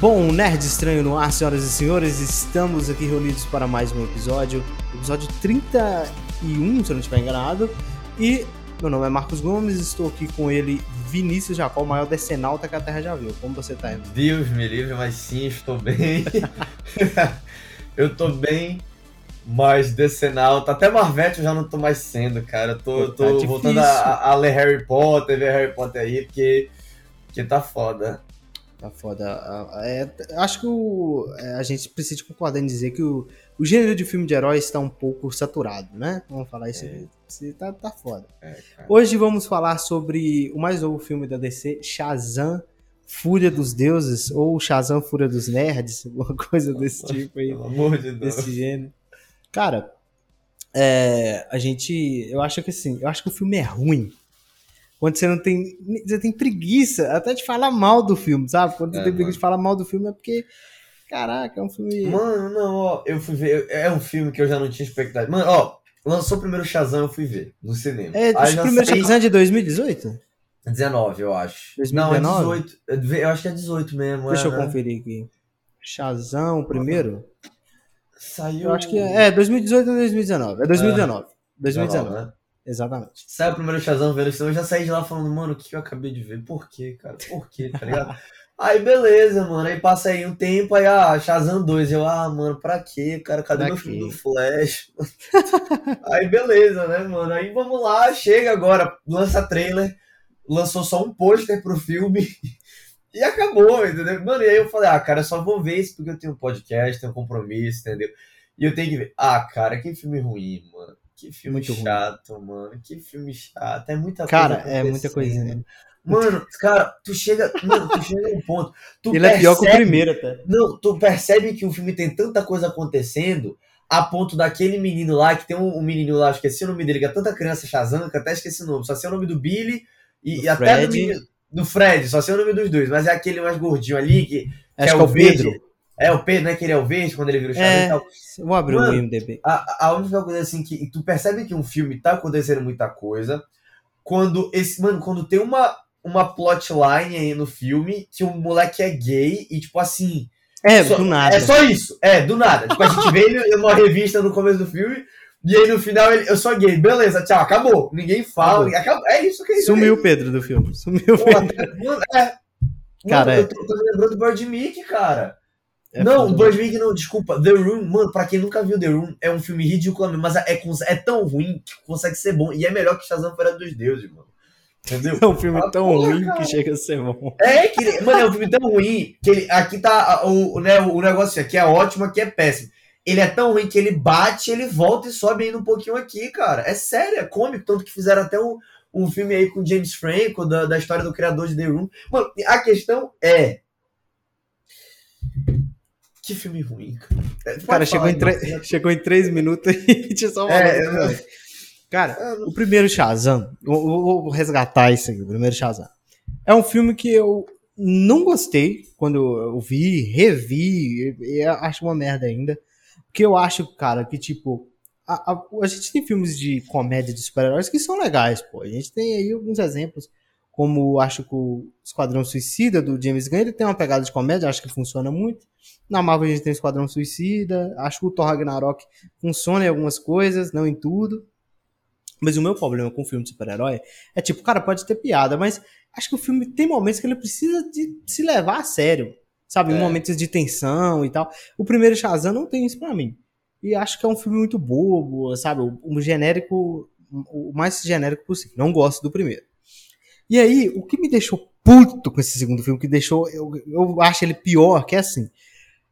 Bom, Nerd Estranho no ar, senhoras e senhores, estamos aqui reunidos para mais um episódio, episódio 31, se eu não estiver enganado, e meu nome é Marcos Gomes, estou aqui com ele, Vinícius Jacó, o maior decenalta que a Terra já viu. Como você tá, irmão? Deus me livre, mas sim, estou bem. eu tô bem, mas decenalta, até Marvete eu já não tô mais sendo, cara. Eu tô, tá tô voltando a, a ler Harry Potter, ver Harry Potter aí, porque, porque tá foda. Tá foda. É, acho que o, é, a gente precisa concordar em dizer que o, o gênero de filme de heróis está um pouco saturado, né? Vamos falar isso aí. Isso Tá, tá foda. É. Hoje vamos falar sobre o mais novo filme da DC, Shazam, Fúria dos Deuses, ou Shazam, Fúria dos Nerds, alguma coisa desse tipo aí, Pelo amor de Deus. desse gênero. Cara, é, a gente, eu acho que assim, eu acho que o filme é ruim. Quando você não tem, você tem preguiça até de falar mal do filme, sabe? Quando você É, tem preguiça mano. de falar mal do filme é porque, caraca, é um filme... Mano, não, ó, eu fui ver. É um filme que eu já não tinha expectativa. Mano, ó, lançou primeiro o Shazam, eu fui ver no cinema. É, Aí o primeiro saí- Shazam é de 2018? 19, eu acho. 2019? Não, é 18. Eu acho que é 18 mesmo. Deixa é, eu né? conferir aqui. Shazam, o primeiro? Saiu. Eu acho que é, é 2018 ou 2019. É 2019. 2019, né? Exatamente. Saiu o primeiro Shazam vendo isso, eu já saí de lá falando, mano, o que eu acabei de ver? Por quê, cara? Por quê, tá ligado? aí beleza, mano. Aí passa aí um tempo, aí, ah, Shazam 2. Eu, ah, mano, pra quê, cara? Cadê Pra meu filme do Flash? aí beleza, né, mano? Aí vamos lá, chega agora, lança trailer, lançou só um pôster pro filme. E acabou, entendeu? Mano, e aí eu falei, ah, cara, eu só vou ver isso porque eu tenho um podcast, tenho um compromisso, entendeu? E eu tenho que ver. Ah, cara, que filme ruim, mano. Que filme Muito ruim. chato, mano. Que filme chato. É muita Cara, coisa. é muita coisinha. Mano, cara, tu chega. Mano, tu chega num ponto. Tu Ele é pior que o percebe- primeiro até. Não, tu percebe que o filme tem tanta coisa acontecendo a ponto daquele menino lá, que tem um, um menino lá, esqueci o nome dele, que é tanta criança Shazam, que eu até esqueci o nome. Só sei o nome do Billy e, Do e até do Fred. menino. Do Fred, só sei o nome dos dois, mas é aquele mais gordinho ali, que, Acho é que é o verde. É o Pedro, né? Que ele é o verde quando ele vira o Shazam É. e tal. Vou abrir o Mano, IMDB. A, a única coisa assim que tu percebe que um filme tá acontecendo muita coisa quando esse, mano, quando tem uma uma plotline aí no filme que o moleque é gay e tipo assim, É, só- do nada. é só isso, é, do nada. Tipo, a gente vê ele numa revista no começo do filme e aí no final ele, eu sou gay, beleza, tchau, acabou. Ninguém fala, Acabou. acabou. é isso que é isso. Sumiu o Pedro do filme. Sumiu o Pô, Pedro. Mano, é. Cara, Mano, é. eu tô, tô lembrando do Birdemic, cara. É não, o Birdemic não, desculpa. The Room, mano, pra quem nunca viu The Room, é um filme ridículo, mas é, é tão ruim que consegue ser bom. E é melhor que Shazam Fera dos Deuses, mano. Entendeu? É um filme Ah, tão porra, ruim cara. que chega a ser bom. É, que ele- mano, é um filme tão ruim que ele, aqui tá o, né, o negócio aqui é ótimo, aqui é péssimo. Ele é tão ruim que ele bate, ele volta e sobe ainda um pouquinho aqui, cara. É sério, é cômico, tanto que fizeram até um, um filme aí com James Franco, da, da história do criador de The Room. Mano, a questão é. Que filme ruim, cara. É, pode Cara, chegou em, tre- chegou em três minutos e só falar. É, coisa. Cara, não- o primeiro Shazam, eu vou resgatar isso aqui, o primeiro Shazam. É um filme que eu não gostei quando eu vi, revi, e, e acho uma merda ainda. Porque eu acho, cara, que tipo. A, a- a gente tem filmes de comédia de super-heróis que são legais, pô. A gente tem aí alguns exemplos, como acho que o Esquadrão Suicida do James Gunn, ele tem uma pegada de comédia, acho que funciona muito. Na Marvel a gente tem Esquadrão Suicida, acho que o Thor Ragnarok funciona em algumas coisas, não em tudo. Mas o meu problema com o filme de super-herói é tipo, cara, pode ter piada, mas acho que o filme tem momentos que ele precisa de se levar a sério. Sabe? É. momentos de tensão e tal. O primeiro Shazam não tem isso pra mim. E acho que é um filme muito bobo, sabe? O, o genérico, o mais genérico possível. Não gosto do primeiro. E aí, o que me deixou puto com esse segundo filme, que deixou. Eu, eu acho ele pior, que é assim.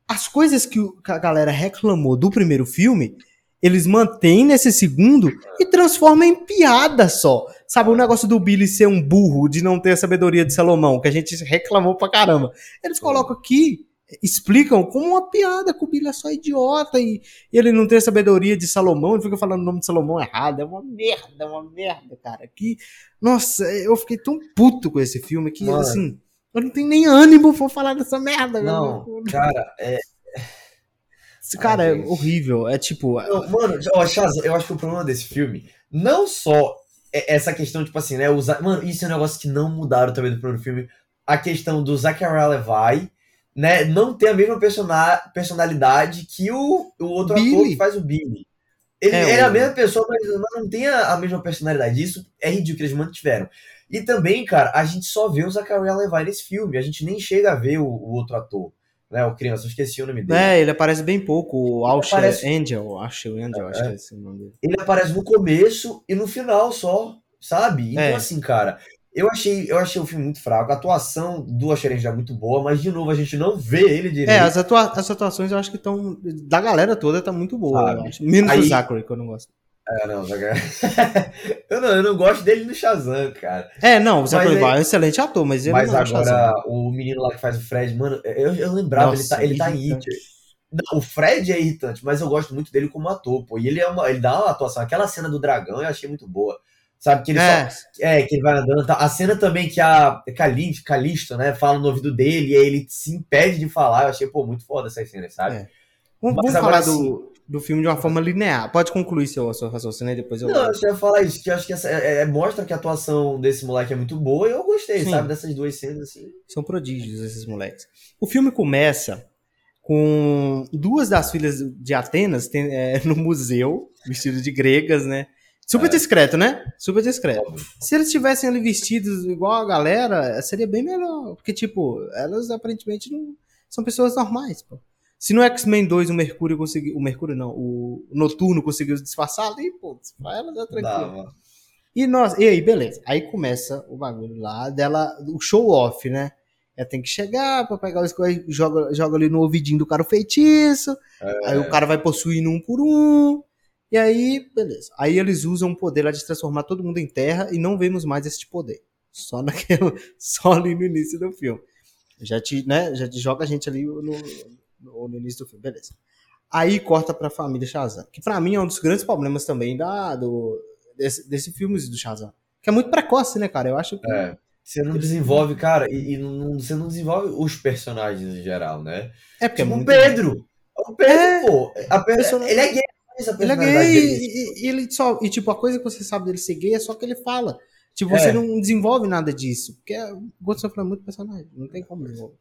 As coisas que, a galera reclamou do primeiro filme, eles mantêm nesse segundo e transformam em piada só. Sabe, o negócio do Billy ser um burro, de não ter a sabedoria de Salomão, que a gente reclamou pra caramba. Eles colocam aqui, explicam como uma piada, que o Billy é só idiota e ele não tem a sabedoria de Salomão, ele fica falando o nome de Salomão errado. É uma merda, é uma merda, cara. Que, nossa, eu fiquei tão puto com esse filme que, Mano. assim, eu não tenho nem ânimo pra falar dessa merda. Não, meu. cara, é. Esse cara Ai, é gente. horrível. É tipo, Não, mano, ó, Shazam, eu acho que o problema desse filme não só é essa questão, tipo assim, né? Usar, mano, isso é um negócio que não mudaram também do primeiro filme. A questão do Zachariah Levi né, não ter a mesma persona personalidade que o, o outro Billy. ator que faz o Billy. Ele É, ele é a mesma pessoa, mas não tem a, a mesma personalidade. Isso é ridículo, eles mantiveram. E também, cara, a gente só vê o Zachariah Levi nesse filme. A gente nem chega a ver o, o outro ator. Né, o criança, eu esqueci o nome dele. É, ele aparece bem pouco, o Alsher aparece- Angel, Angel, acho que é esse o nome dele. Ele aparece no começo e no final só, sabe? Então, É. assim, cara, eu achei, eu achei o filme muito fraco. A atuação do Asher já é muito boa, mas, de novo, a gente não vê ele direito. É, as, atua as atuações eu acho que estão. Da galera toda tá muito boa, Sabe? eu acho. Menos Aí- o Zachary, que eu não gosto. É, não, Zachary- eu não, eu não gosto dele no Shazam, cara. É, não, o Zachary Mas é um excelente ator, mas ele Mas não é o Shazam. agora, o menino lá que faz o Fred, mano, eu, eu lembrava, Nossa, ele tá, ele tá em irritante. It. Não, o Fred é irritante, mas eu gosto muito dele como ator, pô. E ele é uma, ele dá uma atuação. Aquela cena do dragão eu achei muito boa. Sabe, que ele É, só. É, que ele vai andando. Tá. A cena também que a Calisto, Calisto, né, fala no ouvido dele e aí ele se impede de falar. Eu achei, pô, muito foda essas cenas, sabe? É. vamos, vamos falar do, do filme de uma forma linear. Pode concluir seu, seu raciocínio aí, depois eu. Não, eu só ia falar isso, que eu acho que essa, é- é- mostra que a atuação desse moleque é muito boa e eu gostei, Sim. sabe, dessas duas cenas, assim. São prodígios esses moleques. O filme começa com duas das filhas de Atenas tem- é, no museu, vestidas de gregas, né? Super É. discreto, né? Super discreto. Se eles tivessem ali vestidos igual a galera, seria bem melhor. Porque, tipo, elas aparentemente não são pessoas normais, pô. Se no X-Men 2 o Mercúrio conseguiu. O Mercúrio não, o Noturno conseguiu se disfarçar ali, pô, pra elas é tranquilo. E nós, e aí, beleza. Aí começa o bagulho lá dela, o show off, né? Ela tem que chegar pra pegar as coisas, joga, joga ali no ouvidinho do cara o feitiço. Aí o cara vai possuindo um por um. E aí, beleza. Aí eles usam o poder lá de transformar todo mundo em terra e não vemos mais esse poder. Só naquele, só ali no início do filme. Já te, né, já te joga a gente ali no, no, no início do filme, beleza. Aí corta pra família Shazam, que pra mim é um dos grandes problemas também da, do, desse, desse filme do Shazam. Que é muito precoce, né, cara? Eu acho que. É. Você não desenvolve, cara, e, e não- você não desenvolve os personagens em geral, né? É porque tipo é o muito. Pedro. O Pedro, É. pô. a Ele é gay, Ele é gay e, e ele só. E tipo, a coisa que você sabe dele ser gay é só que ele fala. Tipo, É. você não desenvolve nada disso. Porque é- o Ghost of é muito personagem. Não tem como desenvolver.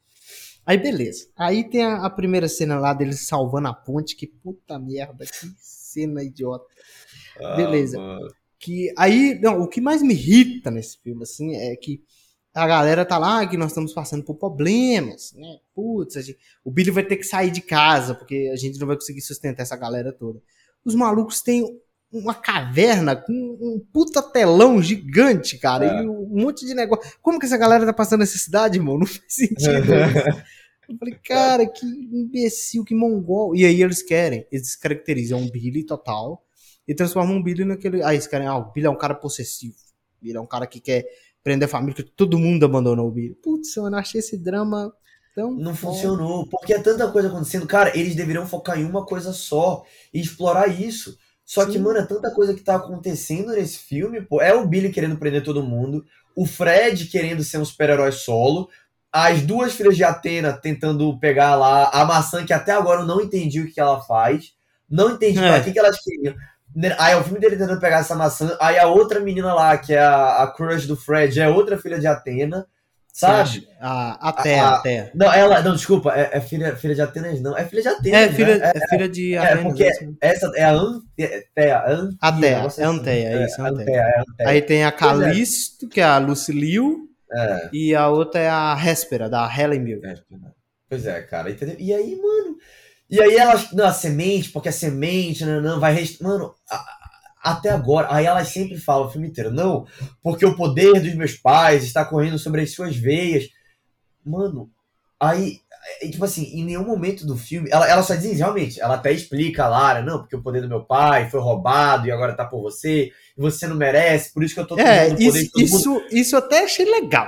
Aí, beleza. Aí tem a, a primeira cena lá dele salvando a ponte. Que puta merda, que cena idiota. Ah, beleza. mano. Que aí, não, o que mais me irrita nesse filme, assim, é que a galera tá lá, que nós estamos passando por problemas, né? Putz, a gente- o Billy vai ter que sair de casa, porque a gente não vai conseguir sustentar essa galera toda. Os malucos têm uma caverna com um puta telão gigante, cara, É. e um monte de negócio. Como que essa galera tá passando necessidade, irmão? Não faz sentido. Eu falei, cara, que imbecil, que mongol. E aí eles querem, eles caracterizam um Billy total e transformam um Billy naquele. Ah, eles querem, ah, o Billy é um cara possessivo. O Billy é um cara que quer prender a família, que todo mundo abandonou o Billy. Putz, eu achei esse drama tão. Não foda. funcionou, porque é tanta coisa acontecendo. Cara, eles deveriam focar em uma coisa só e explorar isso. Só que, Sim. mano, é tanta coisa que tá acontecendo nesse filme, pô. É o Billy querendo prender todo mundo, o Fred querendo ser um super-herói solo, as duas filhas de Atena tentando pegar lá a maçã que até agora eu não entendi o que ela faz. Não entendi É. pra que, que elas queriam. Aí é o filme dele tentando pegar essa maçã. Aí a outra menina lá, que é a, a crush do Fred, é outra filha de Atena. Sabe? A, a Terra, A- a Terra. Não, ela. Não, desculpa, é, é filha, filha de Atenas, não. É filha de Atenas. É, né? filha, É, é filha de é, Atenas, porque é mesmo. essa é a. Anteia, Ateia, negócio é isso. Aí tem a é. Calisto, que é a Lucilio, É, e a outra é a Réspera, da Helen é, pois é, cara, entendeu? E aí, mano. E aí elas. Não, a semente, porque a semente, não, não, vai. Mano, a- até agora. Aí elas sempre falam o filme inteiro, não, porque o poder dos meus pais está correndo sobre as suas veias. Mano, aí. é, Tipo assim, em nenhum momento do filme. Ela, ela só diz, realmente, ela até explica a Lara, não, porque o poder do meu pai foi roubado e agora tá por você, e você não merece, por isso que eu tô É, tomando isso, isso, isso até achei legal.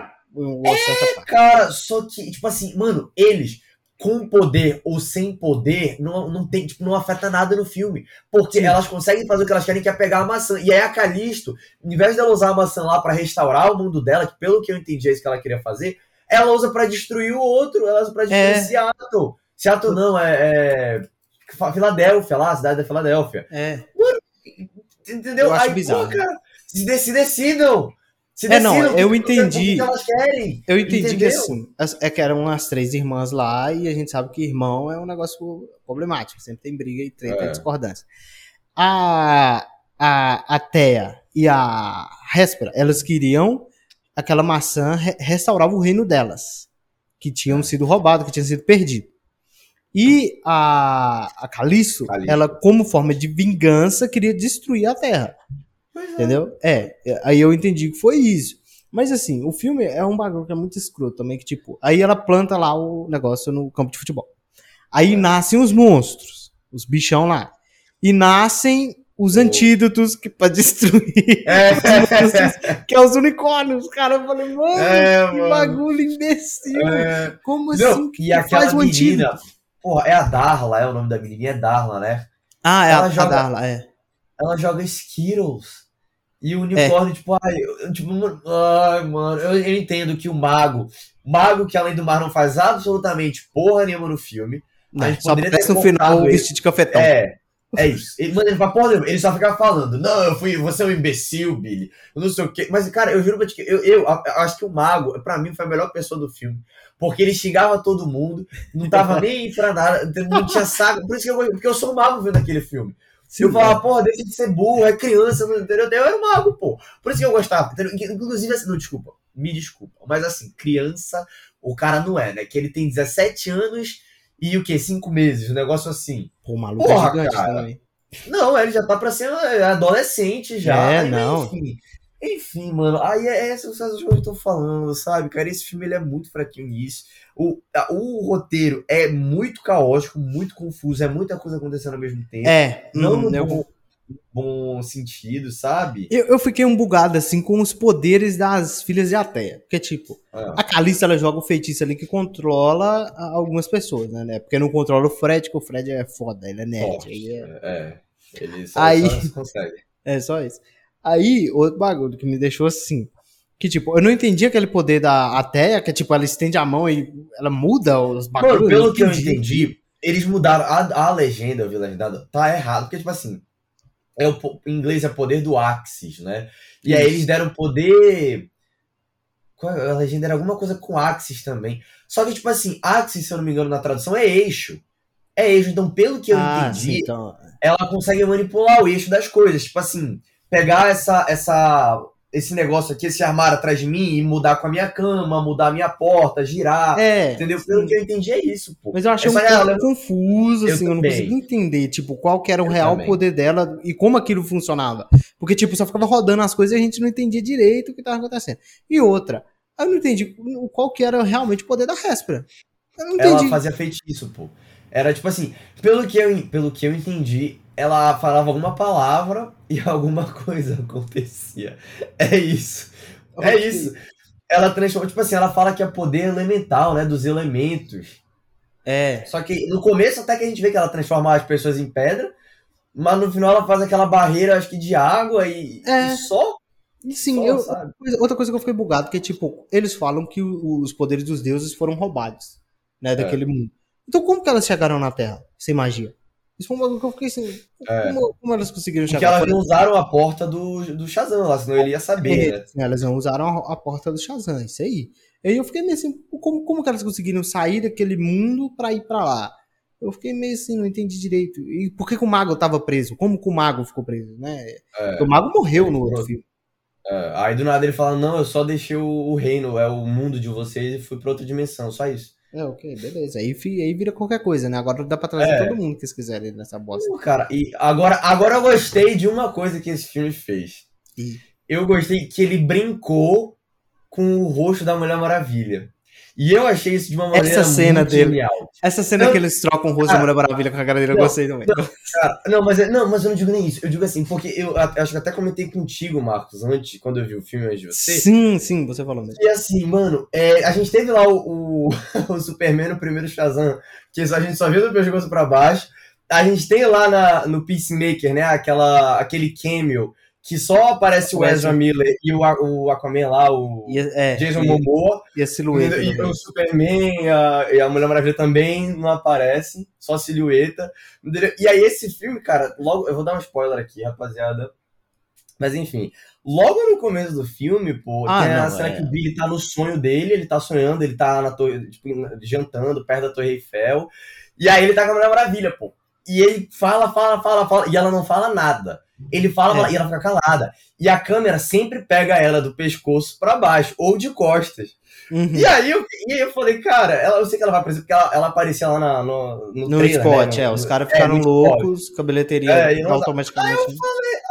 Parte. Cara, só que, tipo assim, mano, eles com poder ou sem poder não, não tem, tipo, não afeta nada no filme. Porque Sim. elas conseguem fazer o que elas querem, que é pegar a maçã. E aí a Calisto, em vez dela usar a maçã lá pra restaurar o mundo dela, que pelo que eu entendi é isso que ela queria fazer, ela usa pra destruir o outro, ela usa pra destruir É. Seattle. Seattle não, é, é. Filadélfia lá, a cidade da Filadélfia. É, Entendeu? Eu acho Aí, bizarro. pô, cara, se decidam. Se É, não, eu que- entendi. que. Eu entendi que Entendeu? assim, as- é que eram as três irmãs lá e a gente sabe que irmão é um negócio problemático, sempre tem briga e treta e É. discordância. A, a, a Thea e a Réspera, elas queriam aquela maçã re- restaurar o reino delas, que tinham sido roubado, que tinha sido perdido. E a, a Calisto. ela, como forma de vingança, queria destruir a Terra. Pois é. Entendeu? É, é, aí eu entendi que foi isso. Mas assim, o filme é um bagulho que é muito escroto também, que tipo, aí ela planta lá o negócio no campo de futebol. Aí nascem os monstros, os bichão lá. E nascem os antídotos que pra destruir, É, que é os unicórnios. Cara, eu falei, mano, É, que mano. bagulho imbecil. é. Como assim? Não, que e aquela faz o menina, antídoto? porra, é a Darla, é o nome da menininha, é Darla, né? Ah, é ela a, joga- a Darla, é. Ela joga Skittles. E o unicórnio, tipo, ai, eu- tipo, mano, ai, mano, eu, eu entendo que o mago, mago que além do mar não faz absolutamente porra nenhuma no filme. Não, só aparece no final ele. vestido de cafetão. É, é isso. Ele, mano, ele porra nenhuma, ele só fica falando, não, eu fui, você é um imbecil, Billy, eu não sei o quê. Mas, cara, eu juro pra ti que eu, eu, eu acho que o mago, pra mim, foi a melhor pessoa do filme. Porque ele xingava todo mundo, não tava nem pra nada, não tinha saco. Por isso que eu, porque eu sou mago vendo aquele filme. Sim, eu falava, porra, deixa de ser burro, é criança, entendeu? Eu era um mago, pô. Por isso que eu gostava. entendeu? Inclusive, assim, não, desculpa, me desculpa. Mas assim, criança, o cara não é, né? Que ele tem 17 anos e o quê? 5 meses, um negócio assim. Pô, o maluco Porra, é gigante cara. também. Não, ele já tá pra ser adolescente já. É, não. Enfim, enfim, mano, aí é essas coisas que eu tô falando, sabe? Cara, esse filme ele é muito fraquinho nisso. O, o roteiro é muito caótico, muito confuso, é muita coisa acontecendo ao mesmo tempo. É, não hum, no eu, bom, bom sentido, sabe? eu, eu fiquei um bugado assim com os poderes das filhas de Ateia. Porque, tipo, Ah, a Calista ela joga o feitiço ali que controla algumas pessoas, né, né? Porque não controla o Fred, que o Fred é foda, ele é nerd. forte, Aí é, é. Ele só, Aí- só consegue. é só isso. Aí, outro bagulho que me deixou assim. Que, tipo, eu não entendi aquele poder da Ateia, que é tipo, ela estende a mão e ela muda os bagulhos. Mano, pelo que eu entendi, eles mudaram a, a legenda, eu vi legendada, tá errado, porque, tipo assim, é o, em inglês é poder do Axis, né? E aí Isso. eles deram poder. A legenda era alguma coisa com Axis também. Só que, tipo assim, Axis, se eu não me engano, na tradução é eixo. É eixo, então, pelo que eu ah, entendi, sim, então. ela consegue manipular o eixo das coisas. Tipo assim, pegar essa, essa, esse negócio aqui, esse armário atrás de mim e mudar com a minha cama, mudar a minha porta, girar. É. Entendeu? Pelo sim. que eu entendi é isso, pô. Mas eu achei É um ela, pouco confuso, Eu assim, eu, não consegui entender, tipo, qual que era o Eu real também. poder dela e como aquilo funcionava. Porque, tipo, só ficava rodando as coisas e a gente não entendia direito o que estava acontecendo. E outra, eu não entendi qual que era realmente o poder da Réspera. Eu não entendi. Ela fazia feitiço, pô. Era tipo assim, pelo que eu, pelo que eu entendi, ela falava alguma palavra e alguma coisa acontecia. É isso. É Ok. isso. Ela transforma, tipo assim, ela fala que é poder elemental, né, dos elementos. É. Só que no começo até que a gente vê que ela transforma as pessoas em pedra, mas no final ela faz aquela barreira, acho que de água e, É. e só, sim, só, eu, outra coisa que eu fiquei bugado, que é, tipo, eles falam que os poderes dos deuses foram roubados, né, daquele mundo. Então como que elas chegaram na Terra, sem magia? Isso foi um bagulho que eu fiquei assim, É. como, como elas conseguiram Porque chegar? elas não usaram a porta do, do Shazam lá, senão ele ia saber, né? Né, Elas não usaram a, a porta do Shazam, isso aí. Aí eu fiquei meio assim, como, como que elas conseguiram sair daquele mundo pra ir pra lá? Eu fiquei meio assim, não entendi direito. E por que, que o mago tava preso? Como que o mago ficou preso, né? É. Porque o mago morreu no outro filme. É, aí do nada ele fala, não, eu só deixei o, o reino, é o mundo de vocês e fui pra outra dimensão, só isso. É, ok, beleza. Aí, aí vira qualquer coisa, né? Agora dá pra trazer É. todo mundo que eles quiserem nessa bosta. Pô, cara, e agora, agora eu gostei de uma coisa que esse filme fez. Ih. Eu gostei que ele brincou com o rosto da Mulher Maravilha. E eu achei isso de uma maneira Essa cena muito dele. genial. Essa cena Eu- que eles trocam o rosto da Cara, Mulher Maravilha com a cara dele, eu não, gostei também. Cara, não, mas, é- não, mas eu não digo nem isso. Eu digo assim, porque eu a- acho que até comentei contigo, Marcos, antes, quando eu vi o filme antes de você. Sim, sim, você falou mesmo. E assim, mano, é, a gente teve lá o, o, o Superman no primeiro Shazam, que a gente só viu do pescoço pra baixo. A gente tem lá na, no Peacemaker, né, aquela, aquele cameo, que só aparece o Ezra. Miller e o, o Aquaman lá, o E, é, Jason e, Momoa. e a silhueta. E, também. o Superman e a, e a Mulher Maravilha também não aparecem, só a silhueta. E aí esse filme, cara, logo, eu vou dar um spoiler aqui, rapaziada. Mas enfim, logo no começo do filme, pô, Ah, tem a cena é. que o Billy tá no sonho dele, ele tá sonhando, ele tá na torre, tipo, jantando perto da Torre Eiffel. E aí ele tá com a Mulher Maravilha, pô. E ele fala, fala, fala, fala, e ela não fala nada. Ele fala, É. e ela fica calada. E a câmera sempre pega ela do pescoço pra baixo, ou de costas. Uhum. E aí eu, e aí eu falei, cara, ela, eu sei que ela vai aparecer, porque ela, ela aparecia lá na- no, no, No trailer, spot, né? é. No- Os caras é, ficaram spot. loucos, com a bilheteria É, e não dá- automaticamente. né?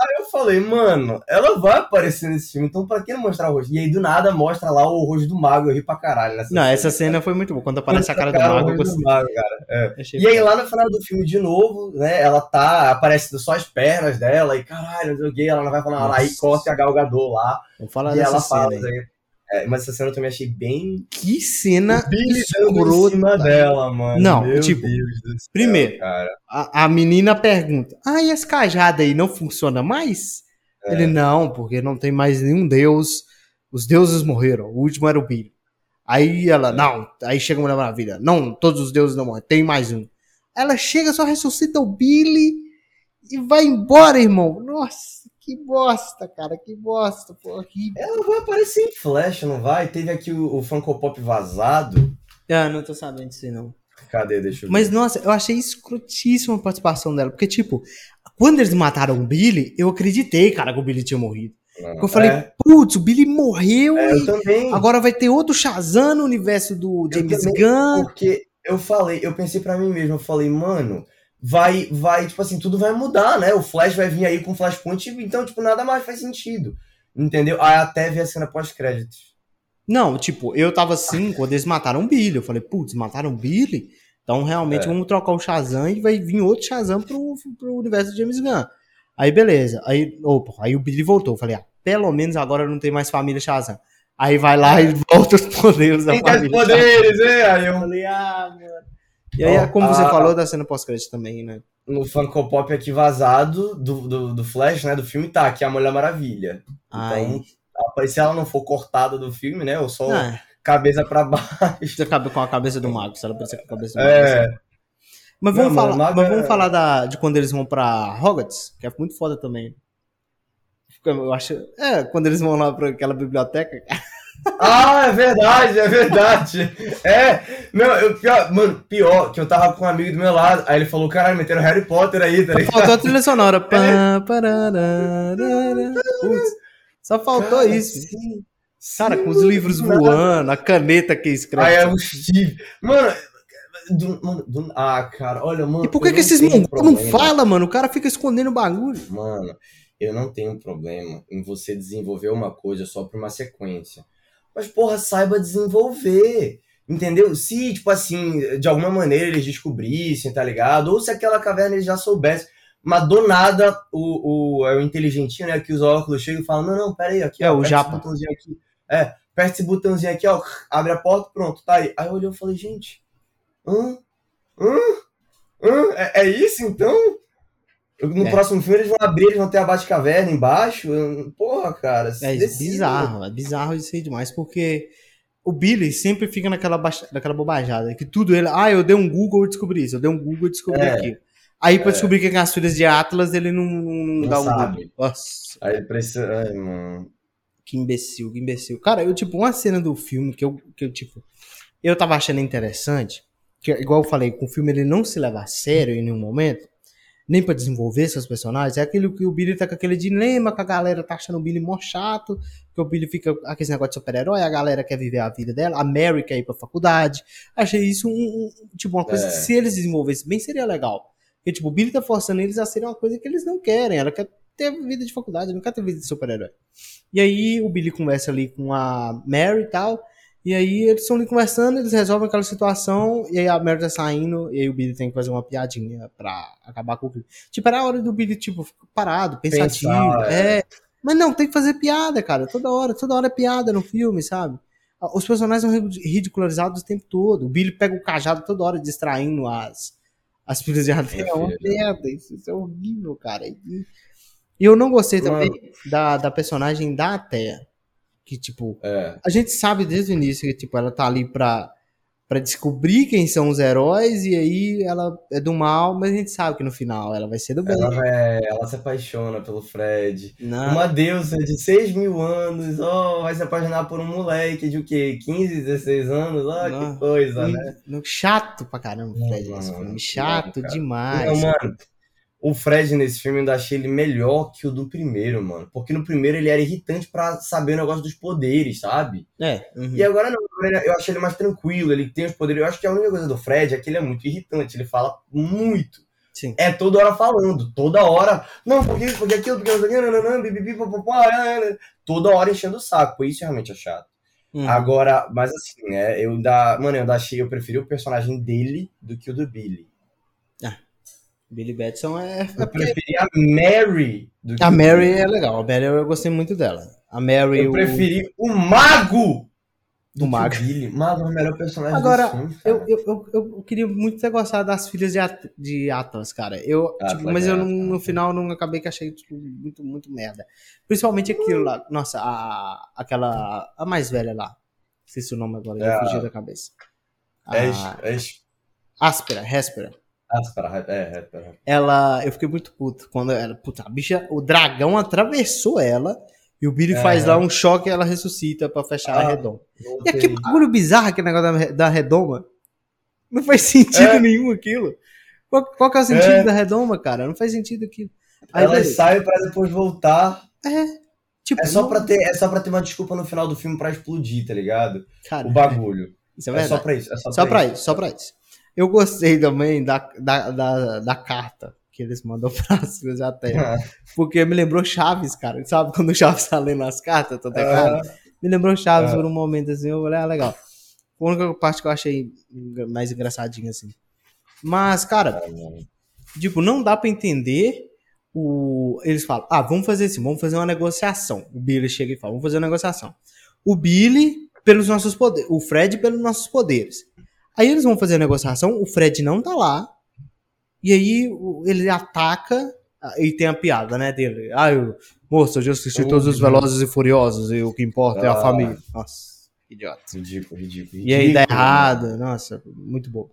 Aí eu falei, mano, ela vai aparecer nesse filme, então pra que não mostrar o rosto? E aí do nada mostra lá o rosto do mago, eu ri pra caralho nessa Não, essa cena foi muito boa. Quando aparece a cara do mago, eu do mago, cara. Achei E aí lá no final do filme, de novo, né, ela tá, aparece só as pernas dela, e caralho, o que, ela não vai falar nada, aí Nossa. corta a Galgador lá, Vamos falar e ela cena fala, aí. É, mas essa cena eu também achei bem Que cena escrota. cima dela, mano. Não, Meu tipo, céu, primeiro. A, a menina pergunta: Ah, e esse cajado aí não funciona mais? É. Ele não, porque não tem mais nenhum deus. Os deuses morreram. O último era o Billy. Aí ela, não. Aí chega a Mulher Maravilha. Não, todos os deuses não morrem. Tem mais um. Ela chega, só ressuscita o Billy e vai embora, irmão. Nossa, que bosta, cara. Que bosta. Pô, horrível. Ela vai aparecer em Flash, não vai? Teve aqui o, o Funko Pop vazado. Ah, não tô sabendo disso não. Cadê? Deixa eu ver. Mas, nossa, eu achei escrotíssima a participação dela. Porque, tipo, quando eles mataram o Billy, eu acreditei, cara, que o Billy tinha morrido. Porque eu falei, É, putz, o Billy morreu é, eu também. agora vai ter outro Shazam no universo do James Gunn. Porque eu falei, eu pensei pra mim mesmo, eu falei, mano, vai, vai, tipo assim, tudo vai mudar, né? O Flash vai vir aí com Flashpoint, então, tipo, nada mais faz sentido. Entendeu? Aí até vi a cena pós-créditos. Não, tipo, eu tava assim quando eles mataram o Billy. Eu falei, putz, mataram o Billy? Então realmente É. vamos trocar o Shazam e vai vir outro Shazam pro, pro universo do James Gunn. Aí beleza. Aí, opa, aí o Billy voltou. Eu falei, ah, pelo menos agora não tem mais família Shazam. Aí vai lá e volta os poderes da Tem mais família. poderes, né? Aí Eu eu, falei, ah, mano. E aí, como você a- falou da cena pós-crédito também, né? no Funko Pop aqui vazado do, do, do Flash, né? Do filme, tá aqui a Mulher Maravilha. Ai. Então, a- se ela não for cortada do filme, né? Ou só Ah, cabeça pra baixo. você acaba com a cabeça do mago, se ela parecer com a cabeça do mago. É, Mas vamos, Não, falar, mas é- vamos falar da, de quando eles vão pra Hogwarts, que é muito foda também. Eu acho. É, quando eles vão lá pra aquela biblioteca. Ah, é verdade, é verdade. É, não, eu, pior, mano, pior, que eu tava com um amigo do meu lado, aí ele falou, caralho, meteram Harry Potter aí, tá ligado? Faltou a trilha sonora. Pá. Putz, só faltou Cara, isso. sim, Cara, com os livros voando, a caneta que escreve. Aí é o Steve. Mano, do- mano, do- ah, cara, olha, mano. E por que, que esses mongol não falam, mano? O cara fica escondendo o bagulho. Mano, eu não tenho problema em você desenvolver uma coisa só pra uma sequência. Mas, porra, saiba desenvolver. Entendeu? Se, tipo assim, de alguma maneira eles descobrissem, tá ligado? Ou se aquela caverna eles já soubessem. Mas do nada, o, o, é o inteligentinho, né, que usa óculos chega e fala: Não, não, pera aí, aqui, É, ó, o japa. esse botãozinho aqui. É, aperta esse botãozinho aqui, ó, abre a porta, pronto, tá aí. Aí eu olhei e falei: Gente, hã? Hã? Hã? É, é isso então? No É. próximo filme eles vão abrir, eles vão ter a Batcaverna embaixo. Porra, cara. É decide. bizarro, é bizarro isso aí demais, porque o Billy sempre fica naquela, baixa- naquela bobajada, que tudo ele, ah, eu dei um Google e descobri isso, eu dei um Google e descobri É. aquilo. Aí pra descobrir quem é as filhas de Atlas, ele não, não dá o sabe. Google. Nossa, Aí precisa. Ai, mano. que imbecil, que imbecil. Cara, eu, tipo, uma cena do filme que eu, que eu tipo, eu tava achando interessante, que igual eu falei, com o filme ele não se leva a sério em nenhum momento, nem pra desenvolver seus personagens, é aquele que o Billy tá com aquele dilema, que a galera tá achando o Billy mó chato, que o Billy fica com aquele negócio de super-herói, a galera quer viver a vida dela, a Mary quer ir pra faculdade. Achei isso um, um- tipo uma coisa É. que se eles desenvolvessem bem seria legal. Porque tipo, o Billy tá forçando eles a serem uma coisa que eles não querem, ela quer ter vida de faculdade, não quer ter vida de super-herói. E aí o Billy conversa ali com a Mary e tal. E aí eles estão ali conversando, eles resolvem aquela situação, e aí a Mary tá saindo, e aí o Billy tem que fazer uma piadinha pra acabar com o clima. Tipo, era a hora do Billy, tipo, parado, pensativo. Pensar, é. Mas não, tem que fazer piada, cara. Toda hora, toda hora é piada no filme, sabe? Os personagens são ri- ridicularizados o tempo todo. O Billy pega o cajado toda hora distraindo as, as filhas de Adé. É uma filha. merda, isso, isso é horrível, cara. E, eu não gostei também Mano. da, da personagem da Terra. Que, tipo, É. a gente sabe desde o início que, tipo, ela tá ali pra, Pra descobrir quem são os heróis, e aí ela é do mal, mas a gente sabe que no final ela vai ser do bem. Ela, vai- ela se apaixona pelo Fred. Não. Uma deusa de 6 mil anos, ó, vai se apaixonar por um moleque de o quê? 15, 16 anos? Ó, Não. que coisa, né? No- chato pra caramba, Fred. não, não, Chato demais. Não, mano, o Fred nesse filme eu ainda achei ele melhor que o do primeiro, mano. Porque no primeiro ele era irritante pra saber o negócio dos poderes, sabe? É. uhum. E agora não, eu achei ele mais tranquilo, ele tem os poderes. Eu acho que a única coisa do Fred é que ele é muito irritante, ele fala muito. Sim. É toda hora falando, toda hora. Não, porque isso, porque aquilo, porque não bibibi, popopó, nananã. toda hora enchendo o saco. Isso realmente é chato. Uhum. Agora, mas assim, né? Eu ainda. Mano, eu ainda achei, eu preferi o personagem dele do que o do Billy. Billy Batson é. é Eu porque- preferi a Mary do que A Mary é legal. A Mary eu gostei muito dela. A Mary. Eu o- preferi o Mago Do que Mago. o Billy. Mago é o melhor personagem Agora, do filme. Eu, eu, eu, eu queria muito ter gostado das filhas de, At de Atlas, cara. Eu, Atlas, tipo, mas é, eu não- Atlas. no final não acabei que achei tipo, muito, muito merda. Principalmente aquilo lá. Nossa, a, aquela. A mais velha lá. Não sei se o nome agora já É, fugiu da cabeça. É, A é, Áspera, Réspera. Áspera, é, é, é. Ela. Eu fiquei muito puto quando ela. Puta, a bicha. O dragão atravessou ela. E o Billy É. faz lá um choque e ela ressuscita pra fechar a Ah, redoma. E aquele bagulho bizarro, aquele negócio da, da redoma. Não faz sentido É. nenhum aquilo. Qual, qual que é o sentido É. da redoma, cara? Não faz sentido aquilo. Aí, beleza. saem pra depois voltar. Tipo, É só, pra ter, é só pra ter uma desculpa no final do filme pra explodir, tá ligado? Cara, O bagulho. isso é É, só pra isso. É só, Só pra isso. isso, só pra isso. Eu gostei também da, da, da, da carta que eles mandam pra Silas da Terra. Porque me lembrou Chaves, cara. Sabe quando o Chaves tá lendo as cartas, tô até cara? Me lembrou Chaves Ah. por um momento assim. Eu falei, ah, legal. Foi a única parte que eu achei mais engraçadinha assim. Mas, cara. Tipo, não dá pra entender o. Eles falam, ah, vamos fazer assim, vamos fazer uma negociação. O Billy chega e fala, vamos fazer uma negociação. O Billy pelos nossos poderes, o Fred pelos nossos poderes. Aí eles vão fazer a negociação, o Fred não tá lá. E aí ele ataca ah, e tem a piada, né, dele. Ah, eu, moço, eu já assisti Oh, todos os. Velozes e Furiosos e o que importa é a Ah. família. Nossa, idiota. Ridículo, ridículo. E aí dá ridículo, errado, nossa, muito bom.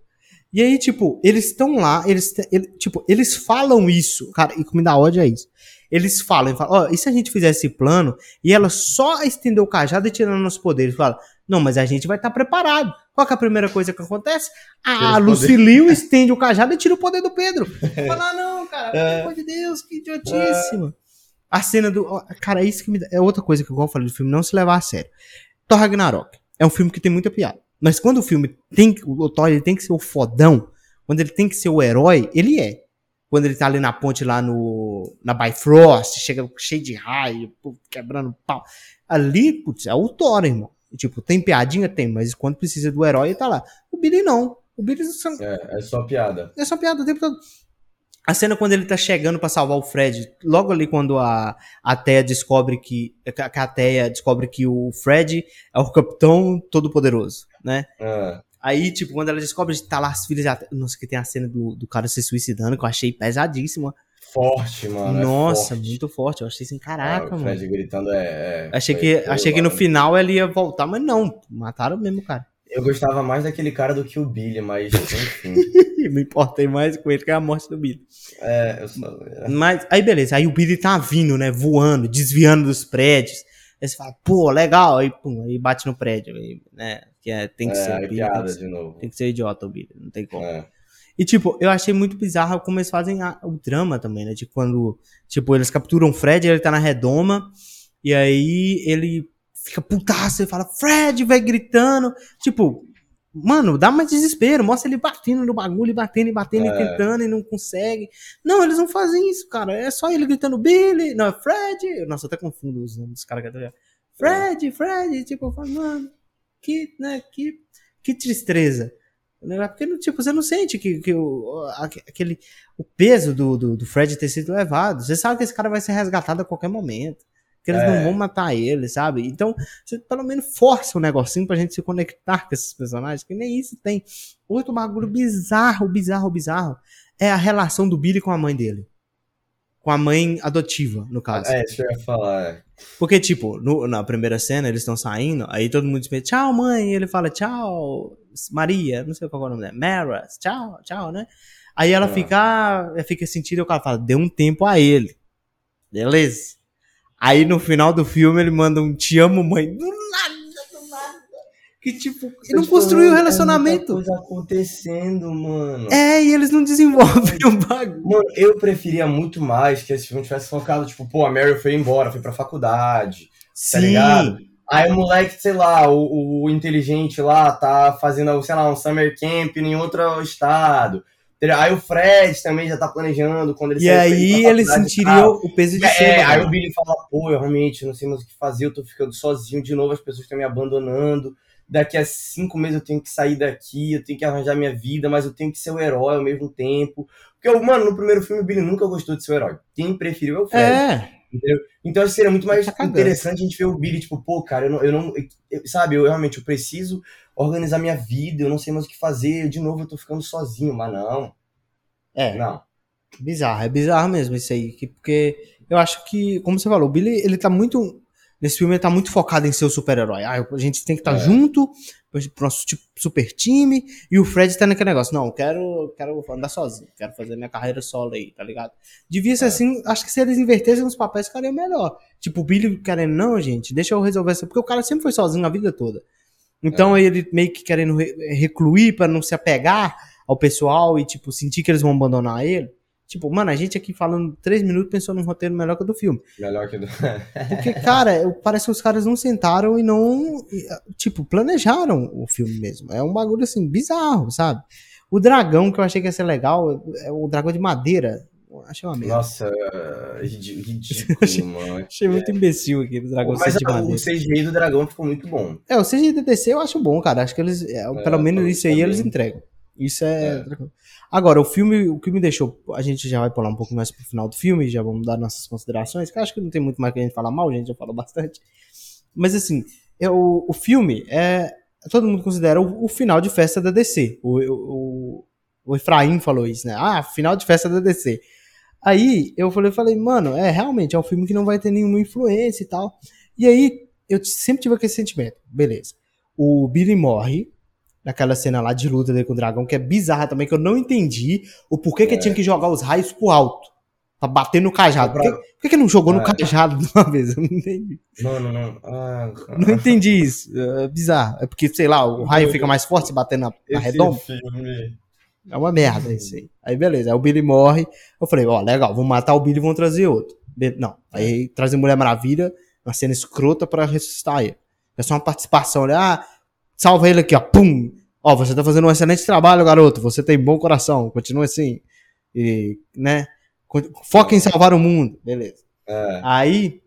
E aí, tipo, eles estão lá, eles, ele- tipo, eles falam isso, cara, e o que me dá ódio é isso. Eles falam, e falam, ó, e se a gente fizer esse plano e ela só estender o cajado e tirando nossos poderes? Fala, não, mas a gente vai estar preparado. Qual que é a primeira coisa que acontece? A os Lucilio estende o cajado e tira o poder do Pedro. Fala, ah, não, cara, pelo É. amor de Deus, que idiotíssima. A cena do. Cara, é isso que me dá. É outra coisa que eu falei do filme, não se levar a sério. Thor Ragnarok é um filme que tem muita piada. Mas quando o filme tem. que- O Thor ele tem que ser o fodão, quando ele tem que ser o herói, ele é. Quando ele tá ali na ponte lá no. Na Bifrost, chega cheio de raio, quebrando pau. Ali, putz, é o Thor, irmão. Tipo, tem piadinha? Tem, mas quando precisa do herói, tá lá. O Billy não. O Billy são- É, é só piada. é só piada o tempo todo. A cena quando ele tá chegando pra salvar o Fred, logo ali quando a, a Teia descobre que, que a Teia descobre que o Fred é o capitão todo-poderoso, né? É. Aí, tipo, quando ela descobre que tá lá as filhas. Nossa, que tem a cena do, do cara se suicidando, que eu achei pesadíssima. Forte, mano. é Nossa, forte. muito forte. Eu achei assim, caraca, o mano. Fred gritando é. é Achei que, achei que no mano. final ele ia voltar, mas não. Mataram mesmo, cara. Eu gostava mais daquele cara do que o Billy, mas enfim. Me importei mais com ele que a morte do Billy. é, eu só. é. Mas, aí beleza, aí o Billy tá vindo, né, voando, desviando dos prédios. Aí você fala, pô, legal, aí, pum, aí bate no prédio, aí, né, que é, tem que É, ser o Billy, tem piada ser, de novo. tem que ser idiota o Billy, não tem como. É. E, tipo, eu achei muito bizarro como eles fazem a- o drama também, né, de quando, tipo, eles capturam o Fred, ele tá na redoma, e aí ele fica putaço, e fala, Fred, vai gritando, tipo... Mano, dá mais desespero. Mostra ele batendo no bagulho, e batendo e batendo É. e tentando e não consegue. Não, eles não fazem isso, cara. É só ele gritando Billy. Não, é Fred. Nossa, eu até confundo os nomes dos caras que eu. Fred, Fred. Tipo, eu falo, mano, que, né, que, que tristeza. Né, Porque, tipo, você não sente que, que o, aque- aquele, o peso do, do, do Fred ter sido levado. Você sabe que esse cara vai ser resgatado a qualquer momento. Que eles É. não vão matar ele, sabe? Então, você pelo menos força um negocinho pra gente se conectar com esses personagens, que nem isso tem. Outro bagulho bizarro, bizarro, bizarro é a relação do Billy com a mãe dele. Com a mãe adotiva, no caso. É, isso que eu ia falar. é. Porque, tipo, no- na primeira cena, eles estão saindo, aí todo mundo diz, tchau, mãe, e ele fala, tchau, Maria, não sei qual é o nome dela, Mara, tchau, tchau, né? Aí ela Ah. fica, ah, fica sentindo, o cara fala, dê um tempo a ele. Beleza. Aí no final do filme ele manda um te amo, mãe. Do nada. Que tipo, ele não construiu o É relacionamento. muita coisa acontecendo, mano. É, e eles não desenvolvem o bagulho. Mano, eu preferia muito mais que esse filme tivesse focado, tipo, pô, a Meryl foi embora, foi pra faculdade. Tá ligado? Aí o moleque, sei lá, o, o inteligente lá tá fazendo, sei lá, um summer camp em outro estado. Aí o Fred também já tá planejando quando ele E aí ele sentiria o peso de É, ser. aí bagulho. o Billy fala, pô, eu realmente não sei mais o que fazer, eu tô ficando sozinho de novo, as pessoas estão me abandonando. Daqui a cinco meses eu tenho que sair daqui, eu tenho que arranjar minha vida, mas eu tenho que ser o herói ao mesmo tempo. Porque, eu, mano, no primeiro filme o Billy nunca gostou de ser o herói. Quem preferiu é o Fred. É, Então acho que seria muito mais Tá interessante a gente ver o Billy, tipo, pô, cara, eu não, eu não eu- sabe, eu realmente eu preciso organizar minha vida, eu não sei mais o que fazer, de novo eu tô ficando sozinho, mas não, é. não. Bizarro, é bizarro mesmo isso aí. que- Porque eu acho que, como você falou, o Billy, ele tá muito. Nesse filme, ele tá muito focado em ser o super-herói. Ah, a gente tem que estar É. junto pro nosso tipo, super time. E o Fred tá naquele negócio. Não, eu quero, quero andar sozinho. Quero fazer minha carreira solo aí, tá ligado? Devia ser É. assim. Acho que se eles invertessem os papéis, ficaria melhor. Tipo, o Billy querendo, não, gente, deixa eu resolver isso. Porque o cara sempre foi sozinho a vida toda. Então aí ele meio que querendo re- recluir pra não se apegar ao pessoal e, tipo, sentir que eles vão abandonar ele. Tipo, mano, a gente aqui falando três minutos pensou num roteiro melhor que o do filme. Melhor que do. Porque, cara, parece que os caras não sentaram e não, e, tipo, planejaram o filme mesmo. É um bagulho, assim, bizarro, sabe? O dragão, que eu achei que ia ser legal, é o dragão de madeira. Achei uma merda. Nossa, é ridículo, Achei- mano. Achei muito imbecil aquele dragão Mas de a- o madeira. CGI do dragão ficou muito bom. É, o CGDDC eu acho bom, cara. Acho que eles, é, pelo menos isso aí também. eles entregam. Isso é. É. Agora, o filme, o que me deixou. A gente já vai pular um pouco mais pro final do filme, já vamos dar nossas considerações, que eu acho que não tem muito mais que a gente falar mal, a gente já falou bastante. Mas assim, é, o, filme é. Todo mundo considera o, o final de festa da DC. O, o, o Efraim falou isso, né? Ah, final de festa da DC. Aí eu falei, falei, mano, é realmente é um filme que não vai ter nenhuma influência e tal. E aí eu sempre tive aquele sentimento, beleza. O Billy morre naquela cena lá de luta dele com o dragão, que é bizarra também, que eu não entendi o porquê que É. ele tinha que jogar os raios pro alto. Pra bater no cajado. Por que, por que que não jogou no É. cajado de uma vez? Eu não entendi. Mano, não. Ah, Não entendi isso. É bizarro. É porque, sei lá, o raio fica mais forte se bater na, na redonda. filme. É uma merda isso aí. Aí beleza, aí o Billy morre. Eu falei, ó, legal, vamos matar o Billy e vão trazer outro. Não, aí trazer Mulher Maravilha, uma cena escrota pra ressuscitar ele. É só uma participação, né? Ah, salva ele aqui, ó, pum! Ó, você tá fazendo um excelente trabalho, garoto. Você tem bom coração, continua assim. E, né? Foca em salvar o mundo. Beleza. É. Aí,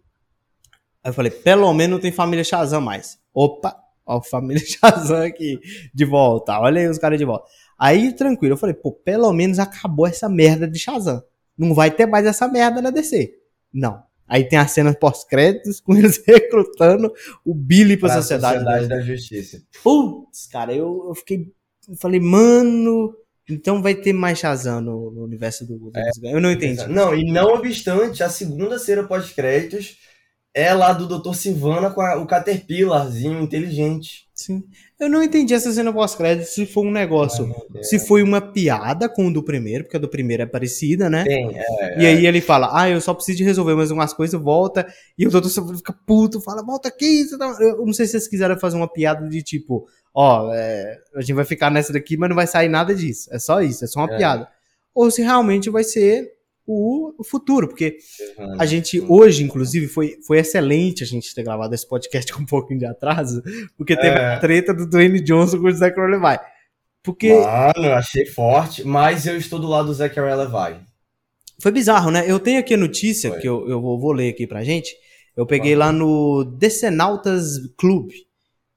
aí eu falei, pelo menos não tem família Shazam mais. Opa, ó, família Shazam aqui de volta. Olha aí os caras de volta. Aí, tranquilo, eu falei, pô, pelo menos acabou essa merda de Shazam. Não vai ter mais essa merda na DC. Não. Aí tem a cena pós-créditos com eles recrutando o Billy pra, Pra sociedade. Sociedade dele. da Justiça. Putz, cara, eu, eu fiquei. Eu falei, mano. Então vai ter mais Shazam no, no universo do, do Eu não entendi. Não, e não obstante, a segunda cena pós-créditos é lá do Dr. Silvana com a- o Caterpillarzinho inteligente. Sim. Eu não entendi essa cena pós-crédito se foi um negócio. Se foi uma piada com o do primeiro, porque a do primeiro é parecida, né? Tem, é. E aí ele fala, ah, eu só preciso de resolver mais umas coisas, volta. E o doutor Silvano fica puto, fala, volta aqui. tá-" Eu não sei se vocês quiseram fazer uma piada de tipo, ó, é, a gente vai ficar nessa daqui, mas não vai sair nada disso. É só isso, é só uma É. piada. Ou se realmente vai ser o, o futuro, porque Uhum. a gente hoje, inclusive, foi, foi excelente a gente ter gravado esse podcast com um pouquinho de atraso, porque teve É. a treta do Dwayne Johnson com o Zach Levi. Porque Mano, eu achei forte, mas eu estou do lado do Zachary Levi. Foi bizarro, né? Eu tenho aqui a notícia Foi. que eu, eu vou, vou ler aqui pra gente. Eu peguei lá no Decenautas Club.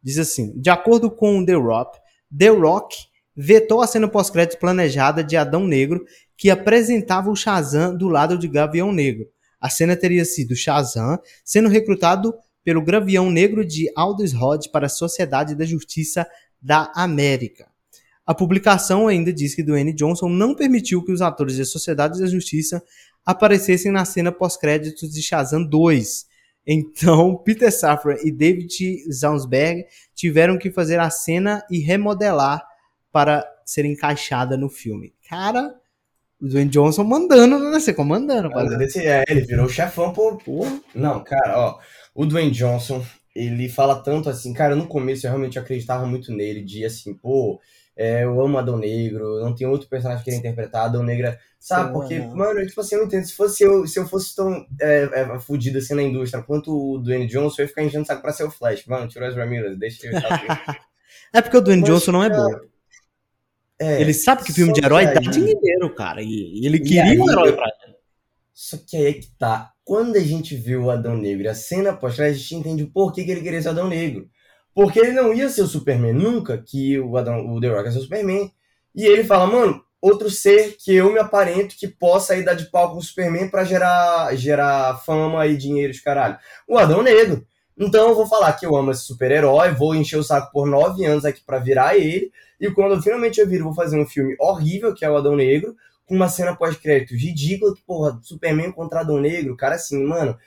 Diz assim: de acordo com The Rock, The Rock vetou a cena pós-crédito planejada de Adão Negro que apresentava o Shazam do lado de Gavião Negro. A cena teria sido Shazam sendo recrutado pelo Gavião Negro de Aldous Hodge para a Sociedade da Justiça da América. A publicação ainda diz que Dwayne Johnson não permitiu que os atores da Sociedade da Justiça aparecessem na cena pós-créditos de Shazam 2. Então, Peter Safran e David Zansberg tiveram que fazer a cena e remodelar para ser encaixada no filme. Cara, o Dwayne Johnson mandando, né? Você comandando. Desse, é, ele virou chefão por. Não, cara, ó. O Dwayne Johnson, ele fala tanto assim, cara, no começo eu realmente acreditava muito nele, de assim, pô, é, eu amo Adão Negro, não tem outro personagem que ele interpretar, Adão Negra, sabe? Porque, não. mano, tipo assim, eu não entendo, se fosse eu, se eu fosse tão é, é, fudido assim na indústria quanto o Dwayne Johnson, eu ia ficar enchendo saco pra ser o Flash. Mano, tira as Ramirez, deixa eu É porque o Dwayne Mas, Johnson não é bom. É, ele sabe que filme de herói dá dinheiro, cara, e, ele queria aí, um herói pra ele. Só que aí é que tá. Quando a gente viu o Adão Negro, a cena pós-crédito, a gente entende o porquê que ele queria ser Adão Negro. Porque ele não ia ser o Superman nunca, que o, Adam, o The Rock ia ser o Superman. E ele fala, mano, outro ser que eu me aparento que possa ir dar de pau com o Superman para gerar, gerar fama e dinheiro de caralho. O Adão Negro. Então eu vou falar que eu amo esse super-herói, vou encher o saco por nove anos aqui para virar ele. E quando eu finalmente eu viro, vou fazer um filme horrível, que é o Adão Negro, com uma cena pós-crédito ridícula, que, porra, Superman contra Adão Negro, cara, assim, mano,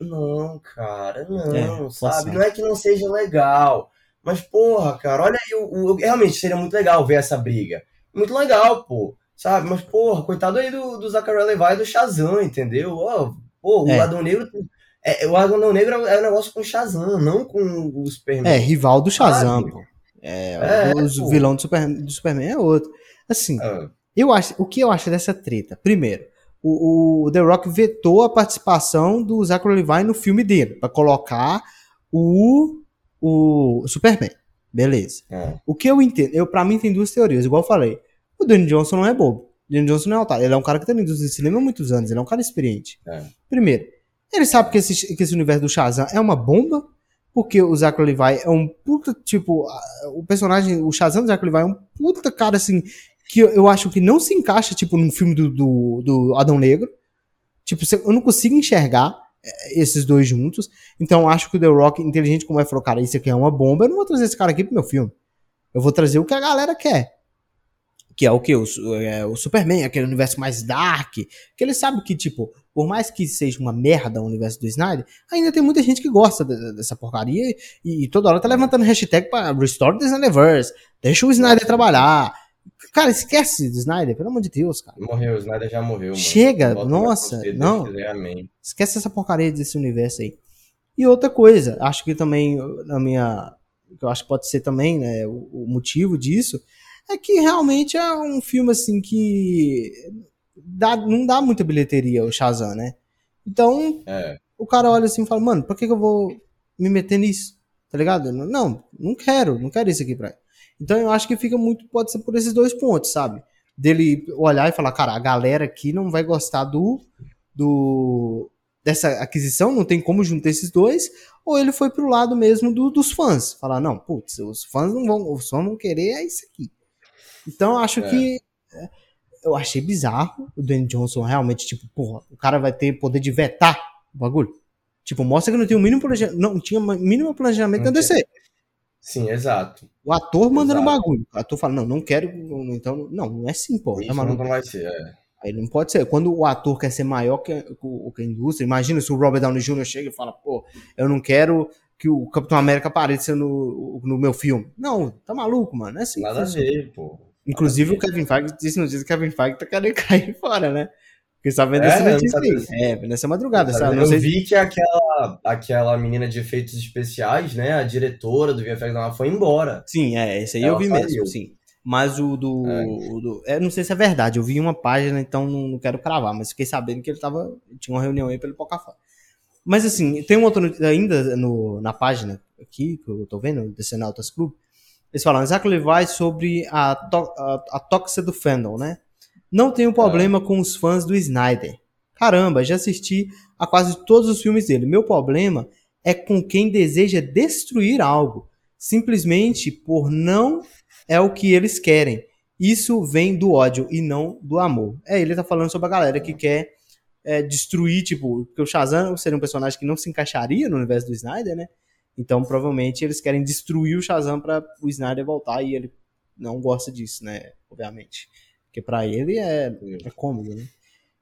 não, cara, não, é, sabe? Não é que não seja legal. Mas, porra, cara, olha aí, o, o, realmente seria muito legal ver essa briga. Muito legal, pô. Sabe? Mas, porra, coitado aí do, do Zachary Levi e do Shazam, entendeu? Oh, pô, é. o Adão Negro. É, o Adão Negro é um negócio com o Shazam, não com o Superman. É, rival do Shazam, pô. É, é o vilão do, Super, do Superman é outro. Assim, ah. eu acho, o que eu acho dessa treta? Primeiro, o, o The Rock vetou a participação do Zachary Levi no filme dele, para colocar o, o Superman. Beleza. É. O que eu entendo, eu, pra mim tem duas teorias, igual eu falei. O Danny Johnson não é bobo. O Danny Johnson não é otário. Ele é um cara que tá na indústria de cinema há muitos anos. Ele é um cara experiente. É. Primeiro, ele sabe que esse, que esse universo do Shazam é uma bomba, porque o Zachary Levi é um puta, tipo, o personagem, o Shazam do Zachary Levi é um puta cara, assim, que eu acho que não se encaixa, tipo, num filme do, do, do Adão Negro. Tipo, eu não consigo enxergar é, esses dois juntos. Então acho que o The Rock, inteligente como é, falou, cara, isso aqui é uma bomba, eu não vou trazer esse cara aqui pro meu filme. Eu vou trazer o que a galera quer. Que é o que? O, é, o Superman, aquele universo mais dark. Que ele sabe que, tipo, por mais que seja uma merda o universo do Snyder, ainda tem muita gente que gosta de, dessa porcaria e, e, toda hora tá levantando hashtag pra Restore the Snyderverse. Deixa o Snyder trabalhar. Cara, esquece do Snyder, pelo amor de Deus, cara. Morreu, o Snyder já morreu. Mano. Chega, nossa, não. esquece essa porcaria desse universo aí. E outra coisa, acho que também, na minha. Que eu acho que pode ser também, né, o, o motivo disso, é que realmente é um filme assim que dá, não dá muita bilheteria o Shazam, né? Então, é. o cara olha assim e fala, mano, por que, que eu vou me meter nisso? Tá ligado? Não, não quero, não quero isso aqui pra então eu acho que fica muito, pode ser por esses dois pontos, sabe? Dele olhar e falar, cara, a galera aqui não vai gostar do, do dessa aquisição, não tem como juntar esses dois, ou ele foi pro lado mesmo do, dos fãs, falar, não, putz, os fãs não vão, os fãs vão querer é isso aqui. Então eu acho é. que eu achei bizarro o Dwayne Johnson realmente, tipo, porra, o cara vai ter poder de vetar o bagulho. Tipo, mostra que não tem o mínimo planejamento, não tinha mínimo planejamento não da DC. Sim, exato. O ator mandando exato. bagulho. O ator fala, não, não quero. Então, não, não é assim, pô. Isso não, não vai ser, é. Aí não pode ser. Quando o ator quer ser maior que, que a indústria, imagina se o Robert Downey Jr. chega e fala, pô, eu não quero que o Capitão América apareça no, no meu filme. Não, tá maluco, mano. É assim. Nada a ver, pô. Inclusive, o Kevin Feige disse no dia que o Kevin Feige tá querendo cair fora, né? Porque só vendo é, essa notícia aí. É, nessa madrugada. Sabe? Eu, eu vi que aquela, aquela menina de efeitos especiais, né? A diretora do VFX ela foi embora. Sim, é, esse aí ela eu vi saiu. mesmo, sim. Mas o do. É. O do é, não sei se é verdade, eu vi uma página, então não, quero cravar, mas fiquei sabendo que ele tava. Tinha uma reunião aí pelo Pocafá. Mas assim, tem um outro ainda no, na página aqui, que eu tô vendo, desse Nautas Club. Eles falam, Isaac Levi sobre a, to, a, a tóxica do fandom, né? Não tenho problema é. com os fãs do Snyder. Caramba, já assisti a quase todos os filmes dele. Meu problema é com quem deseja destruir algo, simplesmente por não é o que eles querem. Isso vem do ódio e não do amor. É, ele tá falando sobre a galera que quer é, destruir, tipo, porque o Shazam seria um personagem que não se encaixaria no universo do Snyder, né? Então, provavelmente, eles querem destruir o Shazam para o Snyder voltar e ele não gosta disso, né? Obviamente. Porque para ele é, é cômodo, né?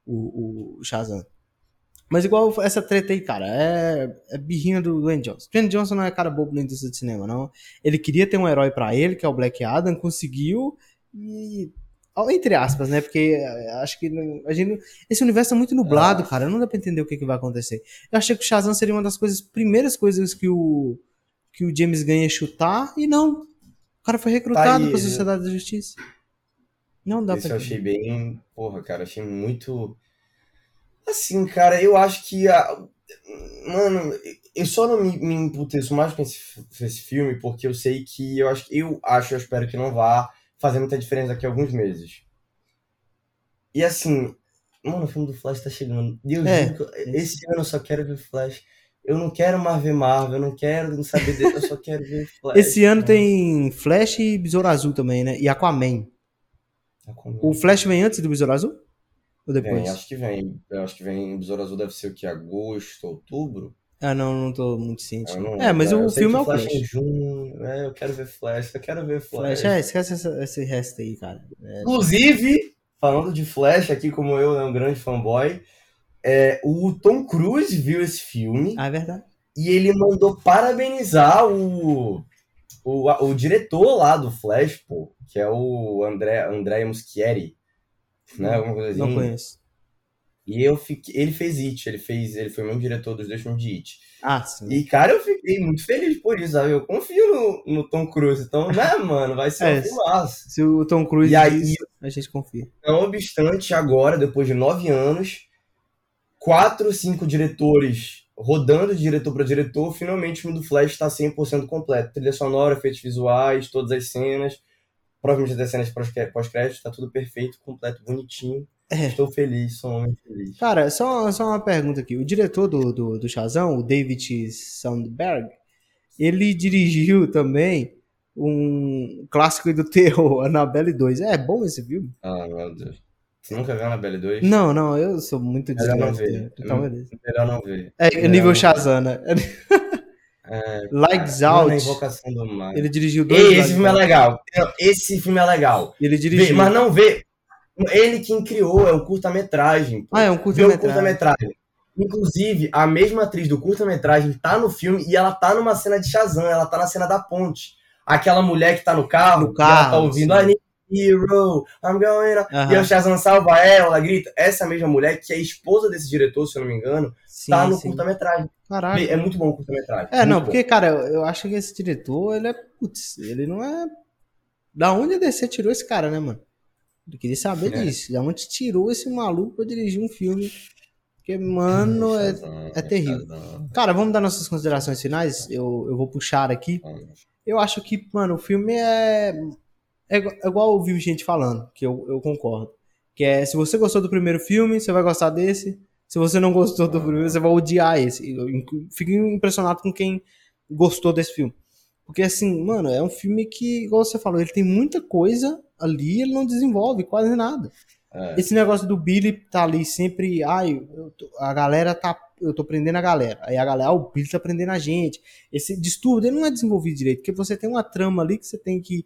o, o Shazam. Mas igual essa treta aí, cara, é, é birrinha do Dwayne Johnson. Dwayne Johnson não é cara bobo na indústria de cinema, não. Ele queria ter um herói para ele, que é o Black Adam, conseguiu e... Entre aspas, né? Porque é, acho que a gente, esse universo é muito nublado, cara. Não dá pra entender o que, que vai acontecer. Eu achei que o Shazam seria uma das coisas, primeiras coisas que o, que o James Gunn ia chutar, e não. O cara foi recrutado tá pra Sociedade da Justiça. Não dá Esse pra eu achei bem. Porra, cara, achei muito Assim, cara, eu acho que. A... Mano, eu só não me, me emputeço mais com esse, esse filme porque eu sei que eu acho, eu acho, eu espero que não vá fazer muita diferença daqui a alguns meses. E assim, mano, o filme do Flash tá chegando. Deus é. esse ano eu só quero ver Flash. Eu não quero mais ver Marvel, eu não quero saber dele, eu só quero ver Flash. Esse ano mano. tem Flash e Besouro Azul também, né? E Aquaman. Aquaman. O Flash vem antes do Besouro Azul? Ou depois? Vem, acho que vem. Eu acho que vem. Besouro Azul deve ser o que? Agosto, outubro? Ah, não, não tô muito ciente. é, mas é, o filme é o Flash. Flash. Em junho, é, eu quero ver Flash, eu quero ver Flash. Flash é, esquece essa, esse resto aí, cara. É... Inclusive, falando de Flash aqui, como eu, né, um grande fanboy, é, o Tom Cruise viu esse filme. Ah, é verdade. E ele mandou parabenizar o, o, o diretor lá do Flash, pô, que é o André, André Muschietti né? Alguma coisa assim. Não conheço. E eu fiquei, ele fez It, ele fez, ele foi o mesmo diretor dos dois filmes de It. Ah, sim. E cara, eu fiquei muito feliz por isso, sabe? Eu confio no, no Tom Cruise, então, né, mano, vai ser é, um filmaço. Se o Tom Cruise e aí, diz, a gente confia. Não obstante, agora, depois de nove anos, quatro, cinco diretores rodando de diretor para diretor, finalmente o filme do Flash está 100% completo. Trilha sonora, efeitos visuais, todas as cenas provavelmente das cenas pós-crédito, tá tudo perfeito, completo, bonitinho. É. Estou feliz, sou um homem feliz. Cara, só, só uma pergunta aqui. O diretor do, do, do Shazam, o David Sandberg, ele dirigiu também um clássico do terror, Annabelle 2. É bom esse filme? Ah, meu Deus. Você nunca viu Annabelle 2? Não, não, eu sou muito desgraçado. Então, beleza. Melhor não ver. É, Melhor nível Shazam, né? É, Lights Out. Invocação do Mal. Ele dirigiu dois. Ei, esse filme é legal. Esse filme é legal. Ele dirigiu. Vê, mas não vê. Ele quem criou é o curta-metragem. Ah, é um curta-metragem. curta-metragem. Inclusive, a mesma atriz do curta-metragem tá no filme e ela tá numa cena de Shazam, ela tá na cena da ponte. Aquela mulher que tá no carro, no carro ela tá ouvindo I need hero, I'm going E o Shazam salva ela, ela grita. Essa mesma mulher, que é esposa desse diretor, se eu não me engano, sim, tá no curta-metragem. Caraca. É muito bom o curta-metragem. É, não, bom. porque, cara, eu, acho que esse diretor, ele é. Putz, ele não é. Da onde a DC tirou esse cara, né, mano? Eu queria saber é. disso. Da onde tirou esse maluco pra dirigir um filme. Porque, mano, é, é terrível. Cara, vamos dar nossas considerações finais. Eu, eu vou puxar aqui. Eu acho que, mano, o filme é. É, é igual ouvir gente falando, que eu, eu concordo. Que é, se você gostou do primeiro filme, você vai gostar desse. Se você não gostou do primeiro, você vai odiar esse. Eu fico impressionado com quem gostou desse filme. Porque, assim, mano, é um filme que, igual você falou, ele tem muita coisa ali ele não desenvolve quase nada. É. Esse negócio do Billy tá ali sempre, ai, tô, a galera tá, eu tô prendendo a galera. Aí a galera, ah, o Billy tá prendendo a gente. Esse distúrbio, ele não é desenvolvido direito, porque você tem uma trama ali que você tem que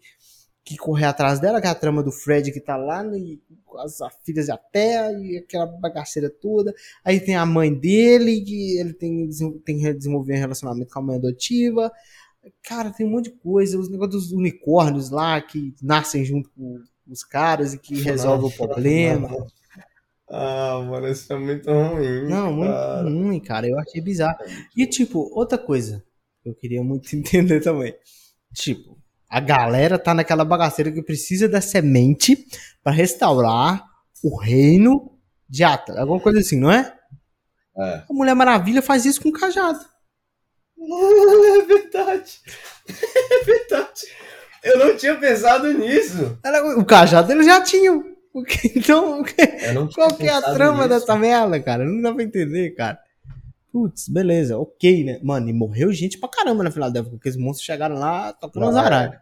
que correr atrás dela, que é a trama do Fred que tá lá no, com as filhas da terra e aquela bagaceira toda. Aí tem a mãe dele, que ele tem, tem que desenvolver um relacionamento com a mãe adotiva. Cara, tem um monte de coisa. Os negócios dos unicórnios lá que nascem junto com os caras e que resolvem o problema. Ah, mano, isso é muito ruim. Não, muito cara. ruim, cara. Eu achei bizarro. E, tipo, outra coisa eu queria muito entender também. Tipo, a galera tá naquela bagaceira que precisa da semente para restaurar o reino de Atlas. Alguma coisa assim, não é? É. A Mulher Maravilha faz isso com o cajado. É verdade. É verdade. Eu não tinha pensado nisso. O cajado eles já tinham. Então, qual que é a trama nisso. dessa merda, cara? Não dá pra entender, cara. Putz, beleza, ok, né? Mano, e morreu gente pra caramba na Filadélfia, porque os monstros chegaram lá tocando as araras.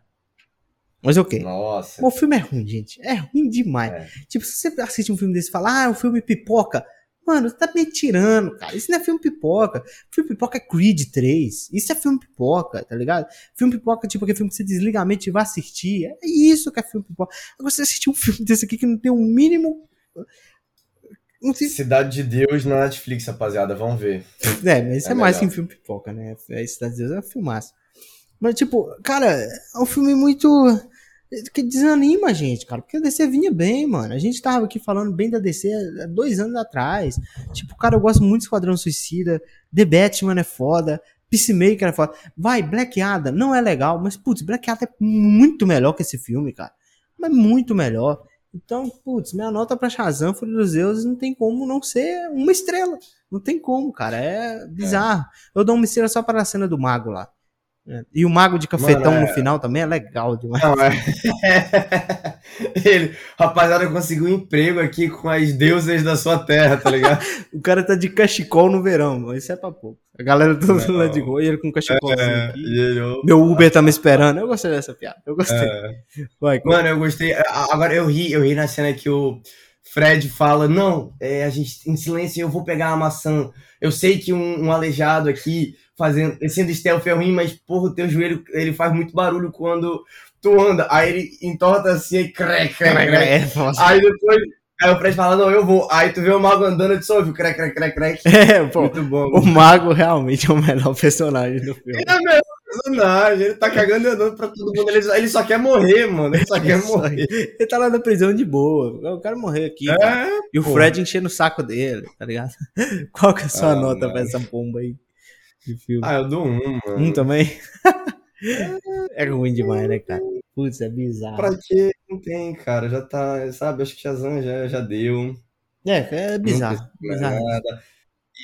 Mas ok. Nossa. o filme é ruim, gente. É ruim demais. É. Tipo, se você assiste um filme desse e fala, ah, o filme pipoca. Mano, você tá me tirando, cara. Isso não é filme pipoca. Filme pipoca é Creed 3. Isso é filme pipoca, tá ligado? Filme pipoca, tipo, aquele filme que você desliga a mente e vai assistir. É isso que é filme pipoca. Agora você assistir um filme desse aqui que não tem um mínimo Cidade de Deus na Netflix, rapaziada, vamos ver. É, mas isso é, é mais que um filme pipoca, né? É, Cidade de Deus é um filmaço. Mas, tipo, cara, é um filme muito. Que desanima a gente, cara. Porque a DC vinha bem, mano. A gente tava aqui falando bem da DC dois anos atrás. Tipo, cara, eu gosto muito de Esquadrão Suicida. The Batman é foda. Peacemaker é foda. Vai, Black Adam não é legal, mas, putz, Black Adam é muito melhor que esse filme, cara. Mas muito melhor. Então, putz, minha nota pra Shazam, Fúria dos Deuses, não tem como não ser uma estrela. Não tem como, cara. É bizarro. É. Eu dou uma estrela só para a cena do mago lá. É. E o mago de cafetão Mano, é... no final também é legal demais. Não, é... Ele, rapaziada, conseguiu um emprego aqui com as deusas da sua terra, tá ligado? o cara tá de cachecol no verão, isso é pra pouco. A galera toda lá de rua e ele com cachecolzinho é. Meu Uber tá me esperando. Eu gostei dessa piada. Eu gostei. É. Vai, Mano, eu gostei. Agora eu ri, eu ri na cena que o Fred fala: Não, é, a gente em silêncio eu vou pegar a maçã. Eu sei que um, um aleijado aqui fazendo, sendo stealth é ruim, mas porra, o teu joelho ele faz muito barulho quando tu anda. Aí ele entorta assim e crec, crec, crec. É, aí depois Aí o Fred fala, não, eu vou. Aí tu vê o mago andando e só ouve crec, crec, crec, crec. É, pô. Muito bom. O mago realmente é o melhor personagem do filme. É o personagem. Ele tá cagando e andando pra todo mundo. Ele, ele só quer morrer, mano. Ele só quer morrer. Ele tá lá na prisão de boa. Eu quero morrer aqui. É, e o Fred enchendo o saco dele, tá ligado? Qual que é a sua ah, nota mano. pra essa bomba aí? De filme? Ah, eu dou um, mano. Um também? é ruim demais, né, cara? Putz, é bizarro. Pra quê? Não tem, cara. Já tá, sabe? Acho que Shazam já, já deu. É, é bizarro. bizarro. Nada.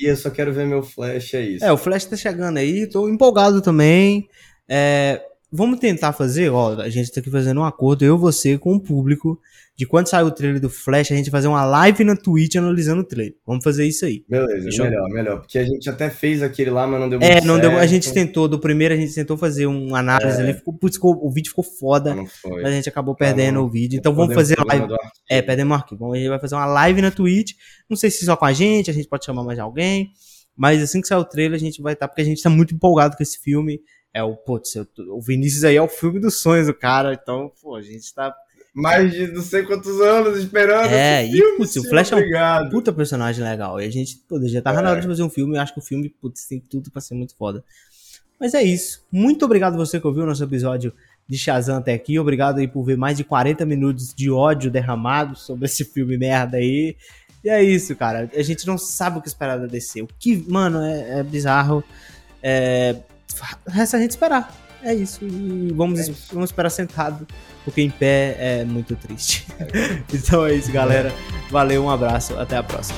E eu só quero ver meu Flash, é isso. É, o Flash tá chegando aí, tô empolgado também. É, vamos tentar fazer, ó, a gente tá aqui fazendo um acordo, eu, você, com o público, de quando sair o trailer do Flash, a gente fazer uma live na Twitch analisando o trailer. Vamos fazer isso aí. Beleza, Fechou? melhor, melhor. Porque a gente até fez aquele lá, mas não deu é, muito É, não certo. deu. A gente tentou, do primeiro a gente tentou fazer uma análise é. ali, ficou, putz, o vídeo ficou foda. Mas a gente acabou perdendo ah, o vídeo. Então vamos fazer live. É, perdemos o arquivo. A gente vai fazer uma live na Twitch. Não sei se só com a gente, a gente pode chamar mais alguém. Mas assim que sair o trailer, a gente vai estar, tá, porque a gente tá muito empolgado com esse filme. É o, putz, o Vinícius aí é o filme dos sonhos do cara. Então, pô, a gente tá mais de não sei quantos anos esperando. É, e filme, putz, o Flash obrigado. é um puta personagem legal. E a gente, pô, já tava é. na hora de fazer um filme. Eu acho que o filme, putz, tem tudo pra ser muito foda. Mas é isso. Muito obrigado você que ouviu o nosso episódio de Shazam até aqui. Obrigado aí por ver mais de 40 minutos de ódio derramado sobre esse filme merda aí. E é isso, cara. A gente não sabe o que esperar da DC. O que, mano, é, é bizarro. É... Resta a gente esperar. É isso. E vamos, é vamos esperar sentado porque em pé é muito triste. então é isso, galera. Valeu, um abraço, até a próxima.